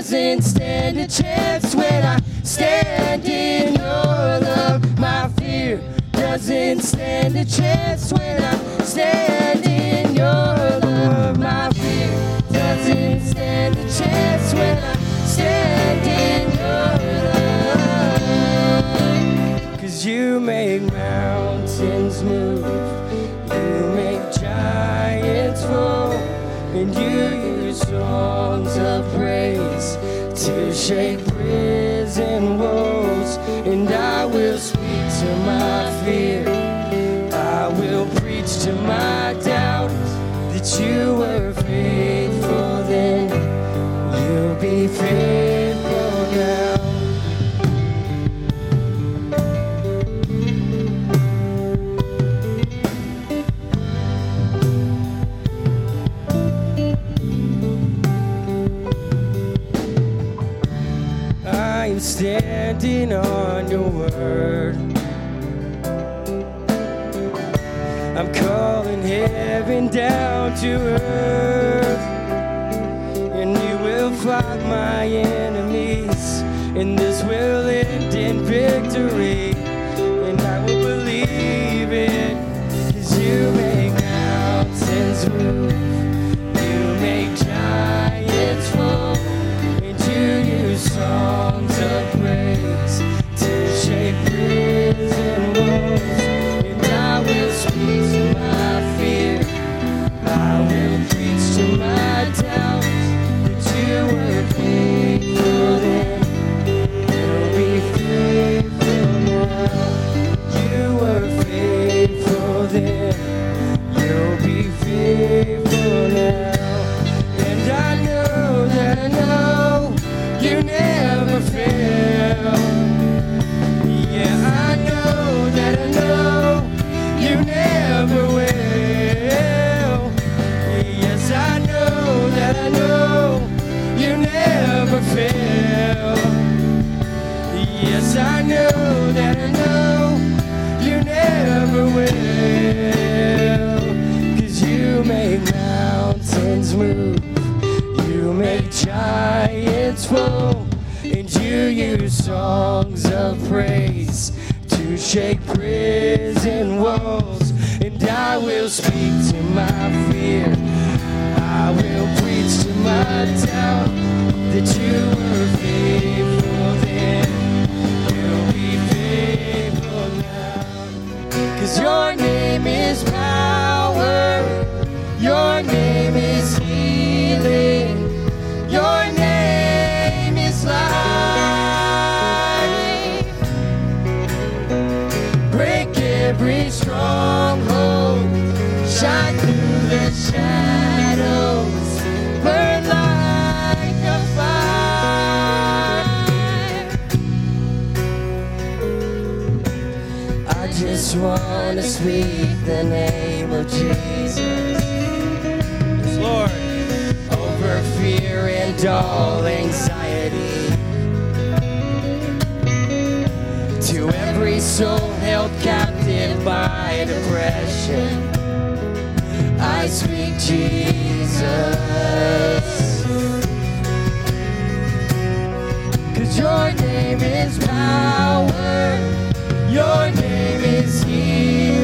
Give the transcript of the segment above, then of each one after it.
doesn't stand a chance when I stand in doesn't stand a chance when I stand in your love. My fear doesn't stand a chance when I stand in your love. Cause you make mountains move, you make giants fall, and songs of praise to shake prison walls. And I will speak to my fear, I will preach to my doubt that you standing on your word. I'm calling heaven down to earth. And you will fight my enemies. And this will end I know you never fail. Yes, I know that I know you never will. Cause you make mountains move. You make giants fall. And you use songs of praise to shake prison walls. And I will speak to my fear. I will my doubt that you were faithful then. You'll be faithful now. Cause your name just want to speak the name of Jesus. Yes, Lord. Over fear and all anxiety. To every soul held captive by depression, I speak Jesus. Cause your name is power. Your name is healing.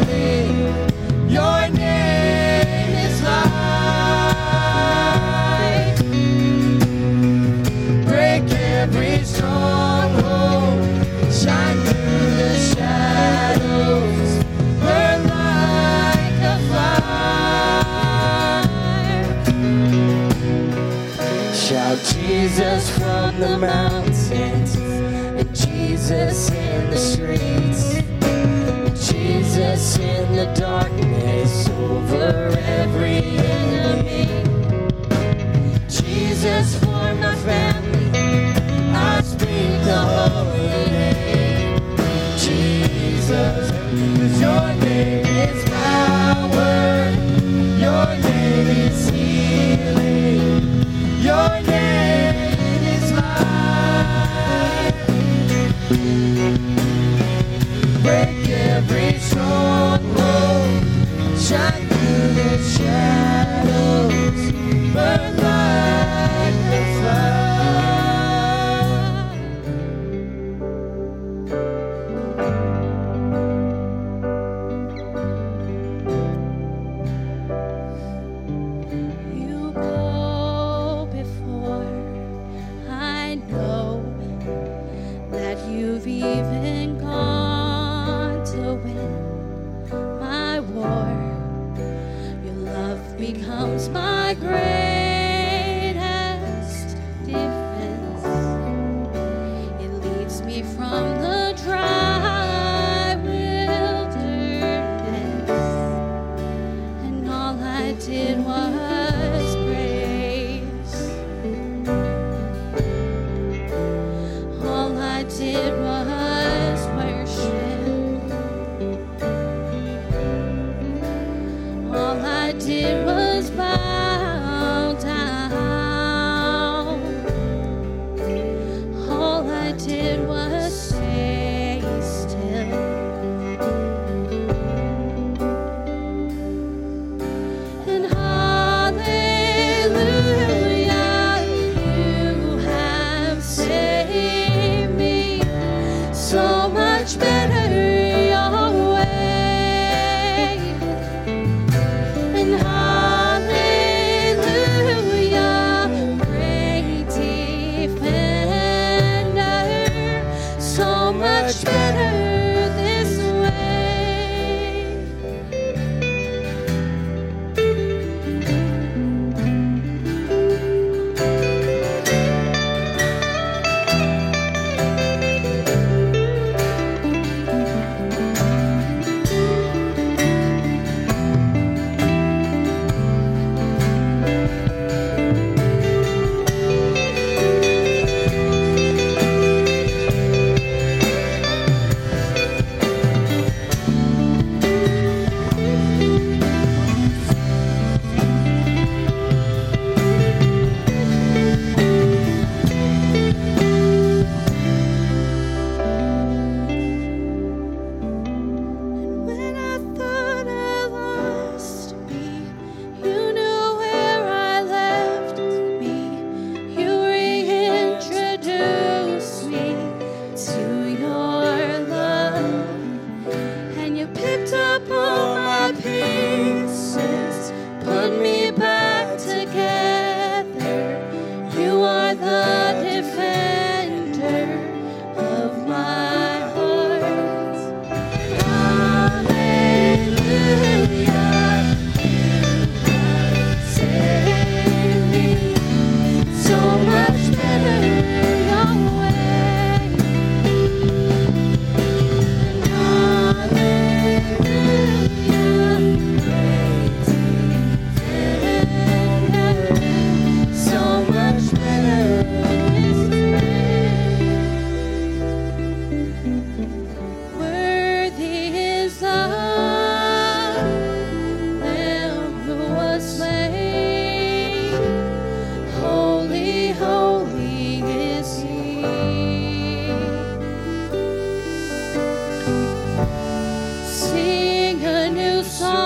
new song.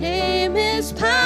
name is power.